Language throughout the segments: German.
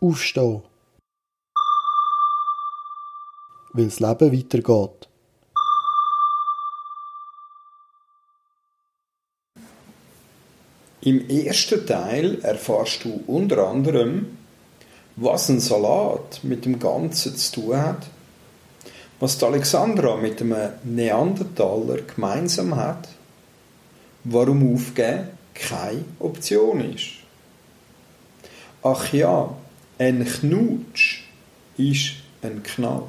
Aufstehen. Weil das Leben weitergeht. Im ersten Teil erfährst du unter anderem, was ein Salat mit dem Ganzen zu tun hat, was die Alexandra mit einem Neandertaler gemeinsam hat, warum Aufgeben keine Option ist. Ach ja, ein Knutsch ist ein Knall.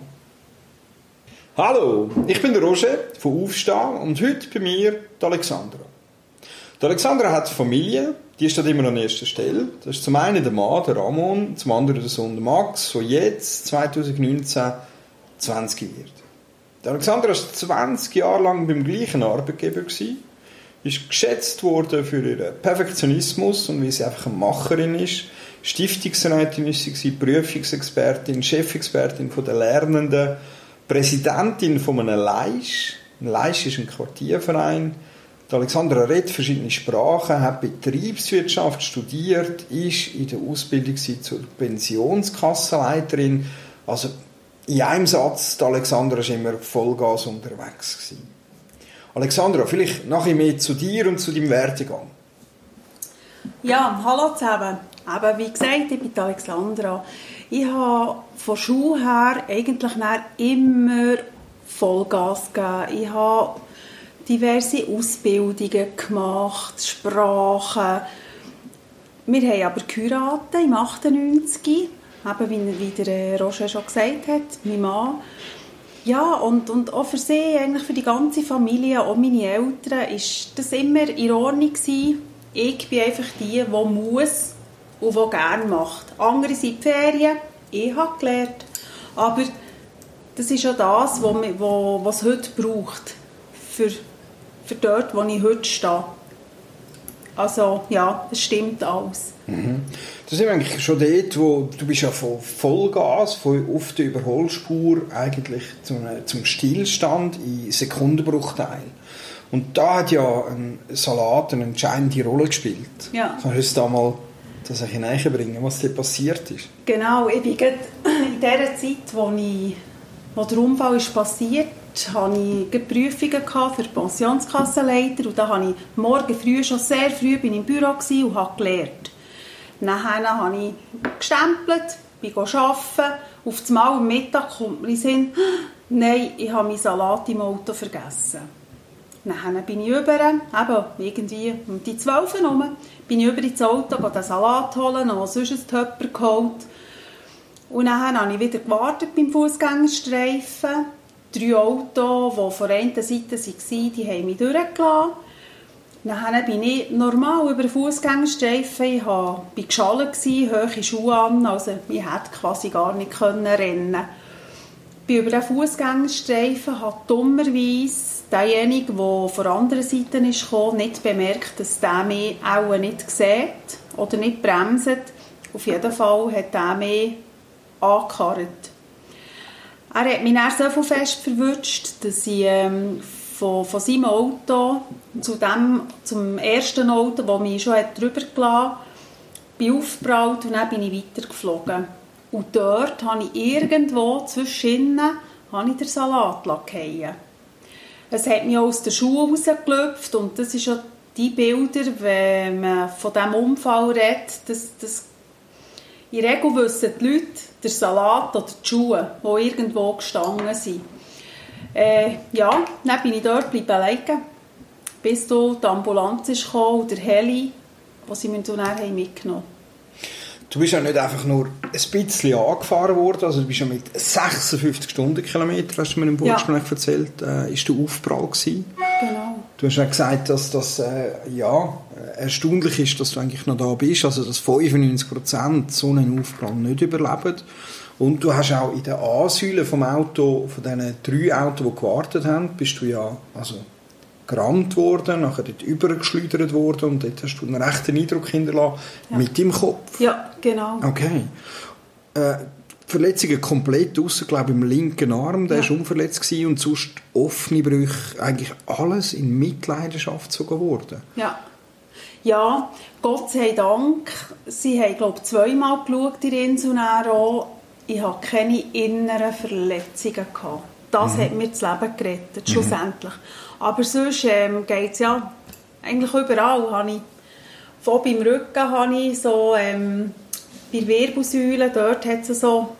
Hallo, ich bin der Roger von Aufstehen und heute bei mir die Alexandra. Die Alexandra hat Familie, die steht immer an erster Stelle. Das ist zum einen der Mann, der Ramon, zum anderen der Sohn Max, der jetzt 2019 20 wird. Die Alexandra war 20 Jahre lang beim gleichen Arbeitgeber. Gewesen, ist geschätzt worden für ihren Perfektionismus und wie sie einfach eine Macherin ist. Stiftungsrätin ist sie, Prüfungsexpertin, Chefexpertin der Lernenden, Präsidentin von einem Leisch. Ein Leisch ist ein Quartierverein die Alexandra redet verschiedene Sprachen, hat Betriebswirtschaft studiert, ist in der Ausbildung zur Pensionskassenleiterin. Also in einem Satz, die Alexandra war immer Vollgas unterwegs. Gewesen. Alexandra, vielleicht nachher mehr zu dir und zu deinem Werdegang. Ja, hallo zusammen. Eben, wie gesagt, ich bin Alexandra. Ich habe von Schule her eigentlich immer Vollgas gegeben. Ich habe diverse Ausbildungen gemacht, Sprachen. Wir haben aber geheiratet im 98, eben wie, der Roger schon gesagt hat, mein Mann. Ja, und, und auch für sie, eigentlich für die ganze Familie, auch meine Eltern, ist das immer in Ordnung gewesen. Ich bin einfach die, die muss und die gerne macht. Andere sind die Ferien, ich habe gelernt. Aber das ist auch das, was es heute braucht für für dort, wo ich heute stehe. Also ja, es stimmt alles. Mhm. Das wir eigentlich schon dort, wo du bist ja von Vollgas, von auf der Überholspur eigentlich zum, zum Stillstand in Sekundenbruchteil. Und da hat ja ein Salat eine entscheidende Rolle gespielt. Ja. Kannst du da mal das ein bringen, was dir passiert ist? Genau, ich bin in der Zeit, wo, ich, wo der Unfall ist passiert hatte ich Prüfungen für die Pensionskassenleiter und da habe ich morgen früh, schon sehr früh bin im Büro und habe gelernt. Nachher habe ich gestempelt, bin arbeiten. Auf Mal am Mittag kommt mir in Sinn, nein, ich habe meinen Salat im Auto vergessen. Dann bin ich über, eben irgendwie um die 12 herum, bin ich über ins Auto, den Salat holen, noch sonst einen Töpper geholt. Und dann habe ich wieder gewartet beim Fußgängerstreifen drei Autos, die von der einen Seite waren, die haben mich durchgelassen. Dann bin ich normal über den Fußgängerstreifen. Ich war geschallt, hohe Schuhe an, also ich hätte quasi gar nicht rennen können. Ich bin über den Fußgängerstreifen, habe dummerweise derjenige, der von der anderen Seite kam, nicht bemerkt, dass der mich auch nicht sieht oder nicht bremst. Auf jeden Fall hat er mich angekarrt. Er hat mich dann so fest verwünscht, dass ich ähm, von, von seinem Auto zu dem, zum ersten Auto, das mich schon hat drüber gelassen hat, bin aufgebraut und dann bin ich weitergeflogen. Und dort habe ich irgendwo zwischen habe ich den Salat fallen. Es hat mich aus der Schuhe rausgelöpft und das ist ja die Bilder, wenn man von diesem Unfall redet, das, das in der Regel wissen die Leute der Salat oder die Schuhe, die irgendwo gestanden sind. Äh, ja, dann bin ich dort bleiben liegen, bis die Ambulanz gekommen und der Heli, den sie mir dann mitgenommen haben. Du bist ja nicht einfach nur ein bisschen angefahren worden, also du bist ja mit 56 Stundenkilometern, hast du mir im Vorgespräch ja. erzählt, äh, ist der Aufprall gewesen. Genau. Du hast ja gesagt, dass das äh, ja, erstaunlich ist, dass du eigentlich noch da bist, also dass 95% so einen Aufprall nicht überleben. Und du hast auch in den Ansäulen vom Auto, von diesen drei Autos, die gewartet haben, bist du ja also gerammt worden, nachher dort übergeschleudert worden und dort hast du einen rechten Eindruck hinterlassen ja. mit dem Kopf. Ja, genau. Okay. Äh, Verletzungen komplett außer glaube im linken Arm, der ja. unverletzt gewesen, und sonst offene Brüche, eigentlich alles in Mitleidenschaft sogar geworden. Ja. Ja, Gott sei Dank, sie haben, glaube zweimal geschaut in der Insel auch. Ich hatte keine inneren Verletzungen. Gehabt. Das mhm. hat mir das Leben gerettet, mhm. Aber sonst ähm, geht es ja eigentlich überall. Habe ich, vor beim Rücken habe ich so, ähm, bei Wirbelsäulen, dort hat es so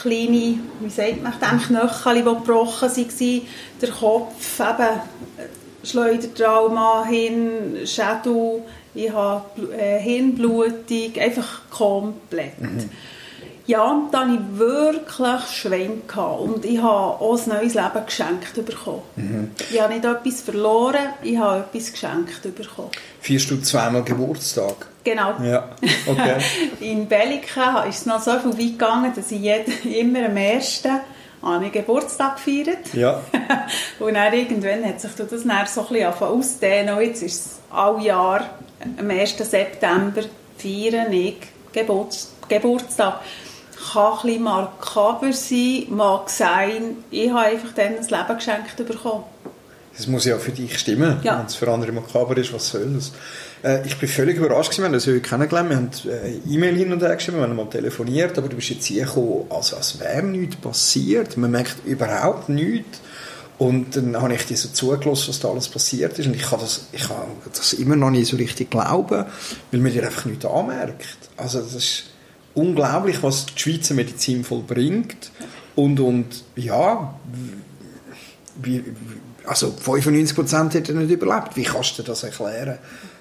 kleine, wie sagt man, dem Knöchel, die gebrochen waren, der Kopf, eben Schleudertrauma, hin, Schädel, ich habe äh, Hirnblutung, einfach komplett. Mhm. Ja, da hatte ich wirklich Schwein und ich habe auch ein neues Leben geschenkt bekommen. Mhm. Ich habe nicht etwas verloren, ich habe etwas geschenkt bekommen. Feierst du zweimal Geburtstag? Genau. Ja, okay. In Bellika ist es noch so viel weit gegangen, dass ich immer am ersten einen Geburtstag gefeiert. Ja. und dann irgendwann hat sich das dann so ein bisschen ausdehnen und jetzt ist es all Jahr am 1. September feiere ich Geburts Geburtstag. Kann ein bisschen makaber sein, mag sein, ich habe einfach dann ein Leben geschenkt bekommen. Das muss ja für dich stimmen. Ja. Wenn es für andere makaber ist, was soll das? Äh, ich bin völlig überrascht, wir haben das heute kennengelernt, wir haben äh, E-Mail hin und her geschrieben, wir haben mal telefoniert, aber du bist jetzt hier gekommen, als, als wäre nichts passiert. Man merkt überhaupt nichts. Und dann habe ich dir so zugelassen, was da alles passiert ist. Und ich kann das, ich kann das immer noch nicht so richtig glauben, weil man dir einfach nichts anmerkt. Also das ist unglaublich, was die Schweizer Medizin vollbringt. Und, und ja, wie, also 95% hätte er nicht überlebt. Wie kannst du das erklären?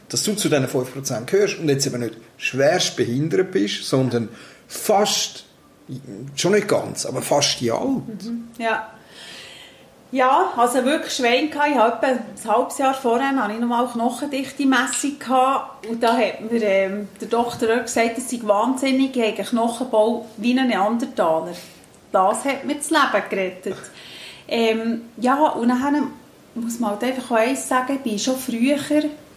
Dass du zu diesen 5% gehörst und jetzt eben nicht schwerst behindert bist, sondern fast, schon nicht ganz, aber fast ja alt. Mhm. Ja. Ja, also wirklich Schwein gehabt. Ich habe etwa ein halbes Jahr vorher hatte ich nochmal knochendichte Messung. Und da hat mir ähm, der Doktor gesagt, dass ich wahnsinnig habe einen Knochenbau wie ein Neandertaler. Das hat mir das Leben gerettet. Ähm, ja, und dann muss man halt einfach auch eins sagen, ich bin schon früher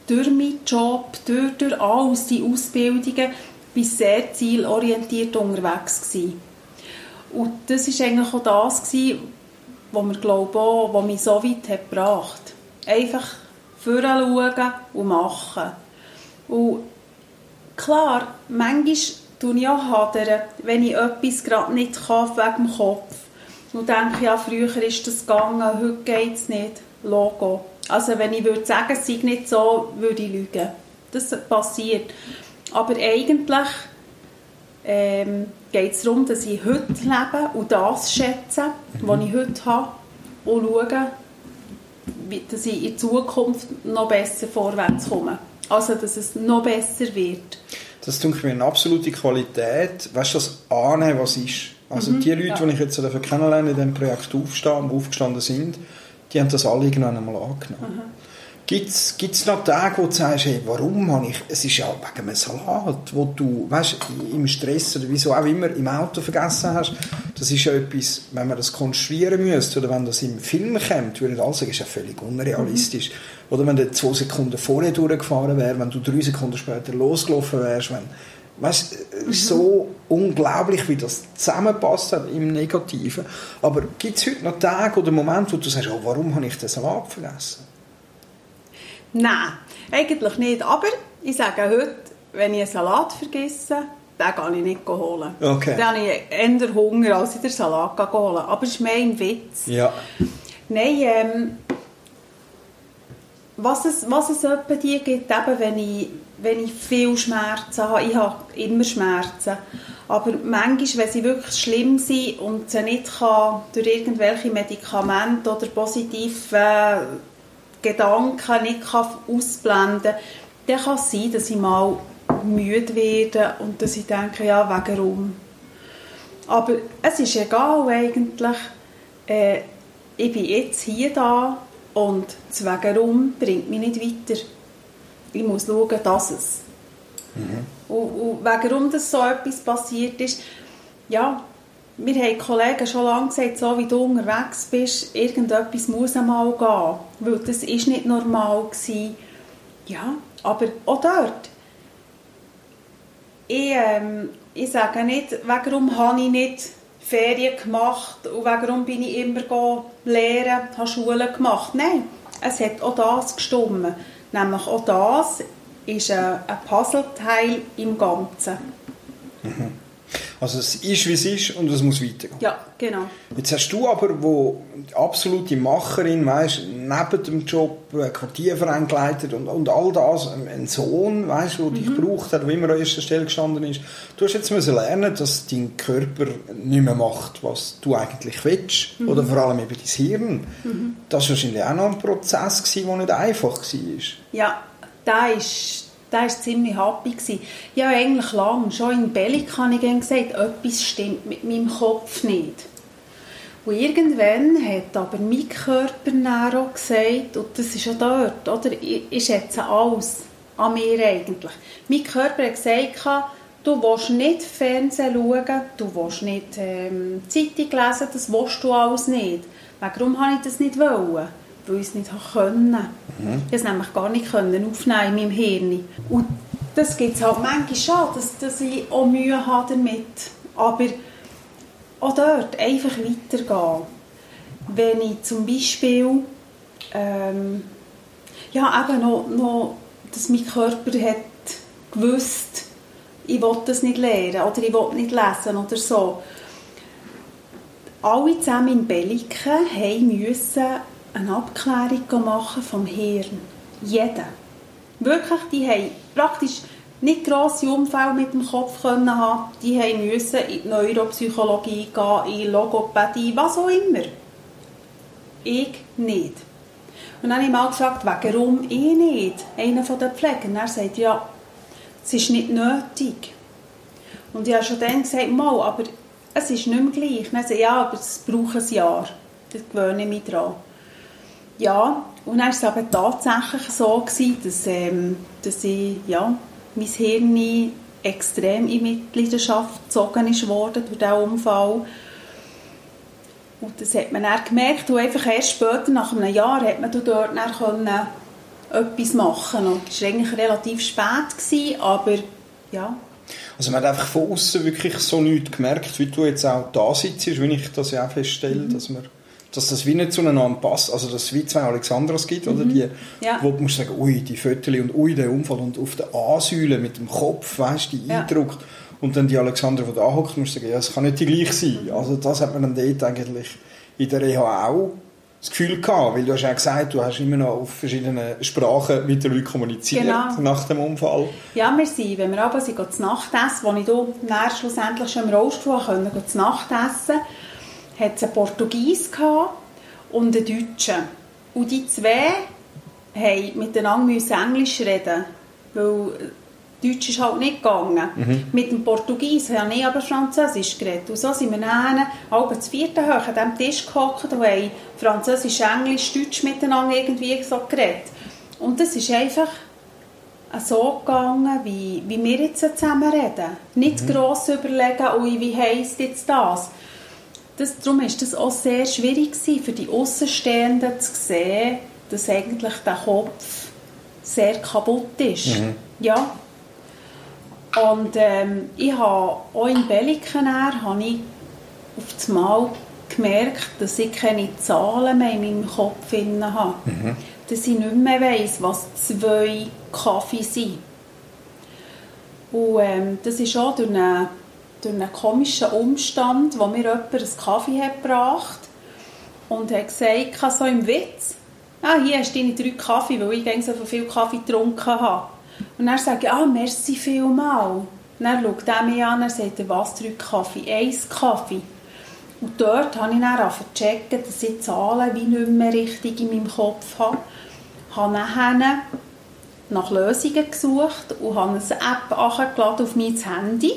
durch meinen Job, durch, durch alles, die Ausbildungen, bin sehr zielorientiert unterwegs gewesen. Und das war eigentlich auch das, gewesen, was mir, glaube auch, was mich so weit hat gebracht. Einfach vorschauen und machen. Und klar, manchmal tue ich auch hadern, wenn ich etwas gerade nicht kann, wegen dem Kopf. Und denke, ja, früher ist das gegangen, heute geht es nicht. Logo. Also wenn ich würde sagen, es sei nicht so, würde ich lügen. Das passiert. Aber eigentlich ähm, geht es darum, dass ich heute lebe und das schätze, mhm. was ich heute habe und schaue, dass ich in Zukunft noch besser vorwärts komme. Also, dass es noch besser wird. Das tut mir eine absolute Qualität. Weißt du, das Annehmen, was ist. Also, mhm, die Leute, ja. die ich jetzt kennenlerne in diesem Projekt aufstehen, aufgestanden sind, die haben das alle irgendwann einmal angenommen. Mhm. Gibt es noch Tage, wo du sagst, hey, warum habe ich, es ist ja wegen einem Salat, wo du, weißt, im Stress oder wieso auch immer im Auto vergessen hast, das ist ja etwas, wenn man das konstruieren müsste oder wenn das im Film kommt, würde ich alle sagen, ist ja völlig unrealistisch. Mhm. Oder wenn du zwei Sekunden vorher durchgefahren wärst, wenn du drei Sekunden später losgelaufen wärst, wenn, weißt, es ist so unglaublich, wie das zusammenpasst hat im Negativen. Aber gibt es heute noch Tage oder Momente, wo du sagst, oh, warum habe ich den Salat vergessen? Nein, eigentlich nicht. Aber ich sage heute, wenn ich einen Salat vergesse, den gehe ich nicht holen. Okay. Dann habe ich eher Hunger, als ich den Salat holen Aber es ist mehr ein Witz. Ja. Nein, ähm, was es, was es etwa die gibt, eben wenn ich, wenn ich viel Schmerzen habe, ich habe immer Schmerzen, aber manchmal, wenn sie wirklich schlimm sind und sie nicht kann, durch irgendwelche Medikamente oder positive Gedanken nicht kann ausblenden kann, dann kann es sein, dass ich mal müde werde und dass ich denke, ja, wegen rum. Aber es ist egal eigentlich. Äh, ich bin jetzt hier da und das Wegen bringt mich nicht weiter. Ich muss schauen, dass es. Mhm. Und, und warum das so etwas passiert ist, ja, mir haben Kollegen schon lange gesagt, so wie du unterwegs bist, irgendetwas muss einmal gehen, weil das ist nicht normal gewesen. Ja, aber auch dort. Ich, ähm, ich sage nicht, warum habe ich nicht Ferien gemacht und warum bin ich immer lehren, habe Schule gemacht. Nein, es hat auch das gestimmt. Nämlich auch das, ist ein Puzzleteil im Ganzen. Also es ist, wie es ist und es muss weitergehen. Ja, genau. Jetzt hast du aber, wo die absolute Macherin, weißt, neben dem Job einen Quartierverein geleitet und, und all das, einen Sohn, weißt, der dich gebraucht hat, der immer an erster Stelle gestanden ist. Du hast jetzt müssen lernen, dass dein Körper nicht mehr macht, was du eigentlich willst. Oder vor allem eben dein Hirn. Das war wahrscheinlich auch noch ein Prozess, der nicht einfach war. Ja, da ist, da ist ziemlich happy. Ja, eigentlich lang, schon in Bellik habe ich gesagt, etwas stimmt mit meinem Kopf nicht. Und irgendwann hat aber mein Körper auch gesagt, und das ist ja dort, oder, ich, ich schätze alles an mir eigentlich. Mein Körper hat gesagt, du willst nicht Fernsehen schauen, du willst nicht ähm, Zeitung lesen, das willst du alles nicht. Warum habe ich das nicht wollen? Weil ich es nicht können. Mhm. Ich es nämlich gar nicht können aufnehmen in meinem Hirn. Und das gibt es halt manchmal schon, dass, dass ich auch Mühe habe damit. Aber auch dort einfach weitergehen. Wenn ich zum Beispiel ähm, ja, eben noch, noch, dass mein Körper hat gewusst, ich will das nicht lernen oder ich will nicht lesen oder so. Alle zusammen in Belliken mussten eine Abklärung machen vom Hirn. Jeder. Wirklich, die haben praktisch nicht grosse Unfälle mit dem Kopf können haben. Die mussten in die Neuropsychologie gehen, in Logopädie, was auch immer. Ich nicht. Und dann habe ich mal gefragt, warum ich nicht? Einer von den Pflegern. Er sagt, ja, es ist nicht nötig. Und ich habe schon dann gesagt, mal, aber es ist nicht mehr gleich. Dann sagt ja, aber es braucht ein Jahr. Da gewöhne ich mich dran. Ja, und dann war es aber tatsächlich so, gewesen, dass, ähm, dass ich, ja, mein Hirn extrem in Mitleidenschaft gezogen ist worden durch diesen Unfall. Und das hat man dann gemerkt, und einfach erst später, nach einem Jahr, hat man dort dann können etwas machen können. Es war eigentlich relativ spät, gewesen, aber ja. Also man hat einfach von außen wirklich so nichts gemerkt, wie du jetzt auch da sitzt, wie ich das ja auch feststelle, mhm. dass man dass das wie nicht zueinander passt, also dass es wie zwei Alexandras gibt, mhm. oder die, ja. wo du musst sagen, ui, die Fötterli und ui, der Unfall und auf der A-Säule mit dem Kopf, weißt du, die ja. Eindruck und dann die Alexandra, die da hockt, musst du sagen, ja, es kann nicht die gleich sein. Mhm. Also das hat man dann dort eigentlich in der Reha auch das Gefühl gehabt, weil du hast ja gesagt, du hast immer noch auf verschiedenen Sprachen mit den Leuten kommuniziert genau. nach dem Unfall. Ja, wir sind, wenn wir aber sind, zu Nacht essen, wo ich da schlussendlich schon im Rollstuhl konnte, zu Nacht essen hat es einen Portugies und einen Deutschen. Und die zwei mussten miteinander Englisch reden, weil Deutsch ist halt nicht gegangen. Mhm. Mit dem Portugies habe ich aber Französisch geredet. Und so sind wir dann halb zu vierten hoch an diesem Tisch gehockt und haben Französisch, Englisch, Deutsch miteinander irgendwie so geredet. Und das ist einfach so gegangen, wie, wie wir jetzt zusammen reden. Nicht mhm. gross überlegen, ui, wie heisst jetzt das? Das, darum war das auch sehr schwierig gewesen, für die Außenstehenden zu sehen, dass eigentlich der Kopf sehr kaputt ist. Mhm. Ja. Und ähm, ich habe auch in habe ich auf das Mal gemerkt, dass ich keine Zahlen mehr in meinem Kopf habe. Mhm. Dass ich nicht mehr weiss, was zwei Kaffee sind. Und ähm, das ist auch durch eine durch einen komischen Umstand, wo mir jemand einen Kaffee hat gebracht und hat gesagt, so im Witz, ah, hier hast du deine drei Kaffee, weil ich so viel Kaffee getrunken habe. Und dann sage ich, ah, merci vielmal. dann schaut er mich an und sagt, was, drei Kaffee? Eins Kaffee. Und dort habe ich dann checken, dass ich Zahlen wie nicht mehr richtig in meinem Kopf habe. Ich habe nachher nach Lösungen gesucht und habe eine App auf mein Handy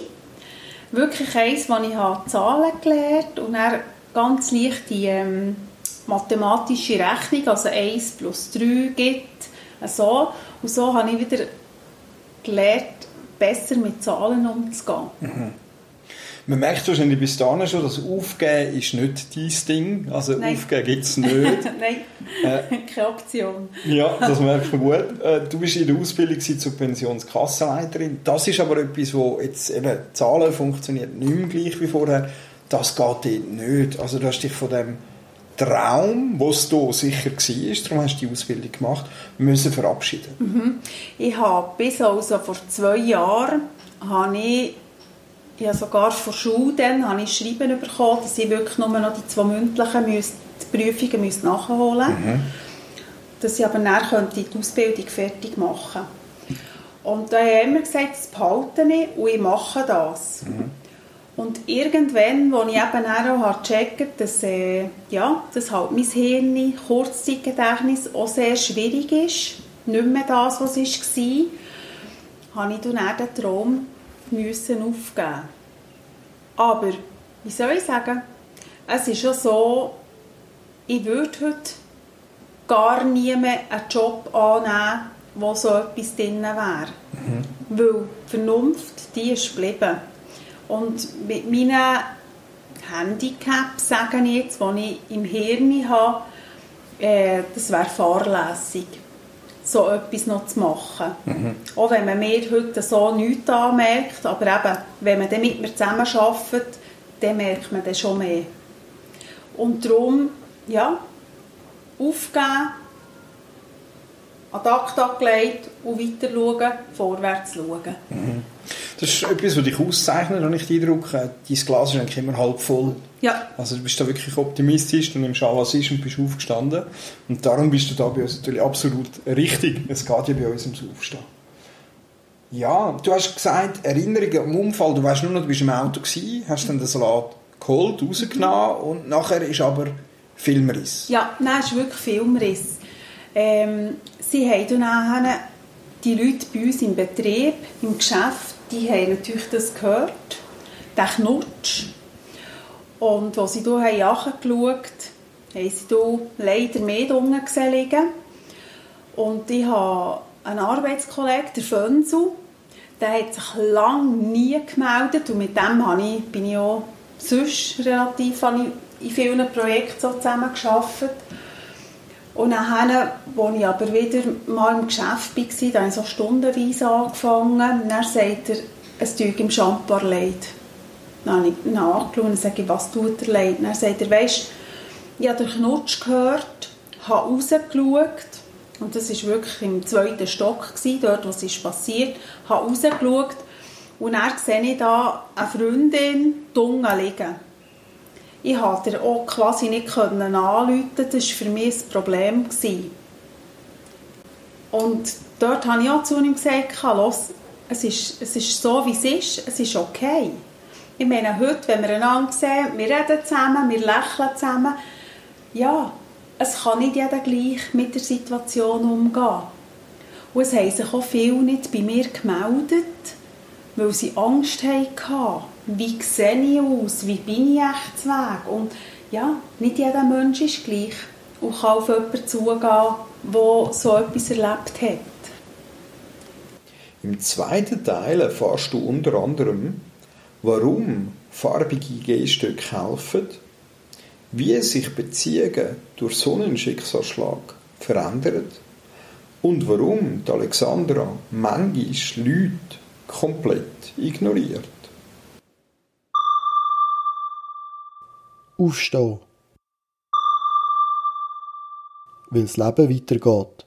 wirklich eins, wo ich habe Zahlen gelernt und dann ganz leicht die ähm, mathematische Rechnung, also 1 plus 3 gibt. So. Und so habe ich wieder gelernt, besser mit Zahlen umzugehen. Mhm. Man merkt wahrscheinlich bis dahin schon, dass Aufgeben ist nicht dein Ding. Also Nein. Aufgeben gibt es nicht. Nein, äh, keine Option. ja, das merkt man gut. Äh, du bist in der Ausbildung zur Pensionskassenleiterin. Das ist aber etwas, wo jetzt eben Zahlen funktioniert nicht mehr gleich wie vorher. Das geht dort nicht. Also du hast dich von dem Traum, was du sicher war, darum hast du die Ausbildung gemacht, müssen verabschieden? Mhm. Ich habe bis also vor zwei Jahren habe ich, ich habe sogar vor Schule dann, habe ich Schreiben bekommen, dass ich wirklich nur noch die zwei mündlichen müsste, die Prüfungen müsste nachholen mhm. Dass ich aber dann könnte die Ausbildung fertig machen Und da haben wir gesagt, das behalte ich und ich mache das. Mhm. Und irgendwann, als ich eben auch gecheckt dass, äh, ja, dass halt mein Hirn, Kurzzeitgedächtnis auch sehr schwierig ist, nicht mehr das, was es war, habe ich dann den Traum müssen aufgeben. Aber, wie soll ich sagen, es ist schon so, ich würde heute gar nie mehr einen Job annehmen, wo so etwas drin wäre. Mhm. Weil die Vernunft, die ist geblieben. Und mit meinen Handicaps, sage ich jetzt, die ich im Hirn habe, äh, das wäre fahrlässig, so etwas noch zu machen. Mhm. Auch wenn man mir heute so nichts anmerkt, aber eben, wenn man dann mit mir zusammen arbeitet, dann merkt man das schon mehr. Und darum, ja, aufgeben, an den Akt angelegt und weiter schauen, vorwärts schauen. Mhm. Das ist etwas, was dich auszeichnet, habe ich den Eindruck. Dein Glas ist eigentlich immer halb voll. Ja. Also du bist da wirklich optimistisch, du nimmst an, was ist und bist aufgestanden. Und darum bist du da bei uns natürlich absolut richtig. Es geht ja bei uns ums Aufstehen. Ja, du hast gesagt, Erinnerungen am Unfall, du weißt nur noch, du bist im Auto gewesen, hast dann den Salat geholt, rausgenommen mhm. und nachher ist aber Filmriss. Ja, nein, es ist wirklich Filmriss. Ähm, sie haben dann die Leute bei uns im Betrieb, im Geschäft, die haben natürlich das gehört, den Knutsch. Und als sie hier nachgeschaut haben, haben sie hier leider mehr drinnen gesehen Und ich habe einen Arbeitskollegen, der Fönsu, der hat sich lange nie gemeldet und mit dem habe ich, bin ich auch sonst relativ in vielen Projekten so zusammengearbeitet. Und dann, als ich aber wieder mal im Geschäft war, da habe ich so stundenweise angefangen. Dann sagt er, es tut ihm Champar leid. Dann habe ich nachgeschaut und sage, was tut er leid? Dann sagt er, weisst, ich habe den Knutsch gehört, habe rausgeschaut, und das war wirklich im zweiten Stock, gewesen, dort, wo es ist passiert, habe rausgeschaut und dann sehe ich da eine Freundin dunkel liegen ich konnte dir auch quasi nicht anrufen Das war für mich ein Problem. Und dort habe ich auch zu ihm gesagt, los, es ist, es ist so, wie es ist, es ist okay. Ich meine, heute, wenn wir einander sehen, wir reden zusammen, wir lächeln zusammen, ja, es kann nicht jeder gleich mit der Situation umgehen. Und es haben sich auch viele nicht bei mir gemeldet, weil sie Angst hatten wie sehe ich aus, wie bin ich echt Weg. Und ja, nicht jeder Mensch ist gleich und kann auf jemanden zugehen, der so etwas erlebt hat. Im zweiten Teil erfährst du unter anderem, warum farbige Gehstücke helfen, wie sich Beziehungen durch so einen Schicksalsschlag verändern und warum die Alexandra manchmal Leute komplett ignoriert. Aufstehen. Weil das Leben weitergeht.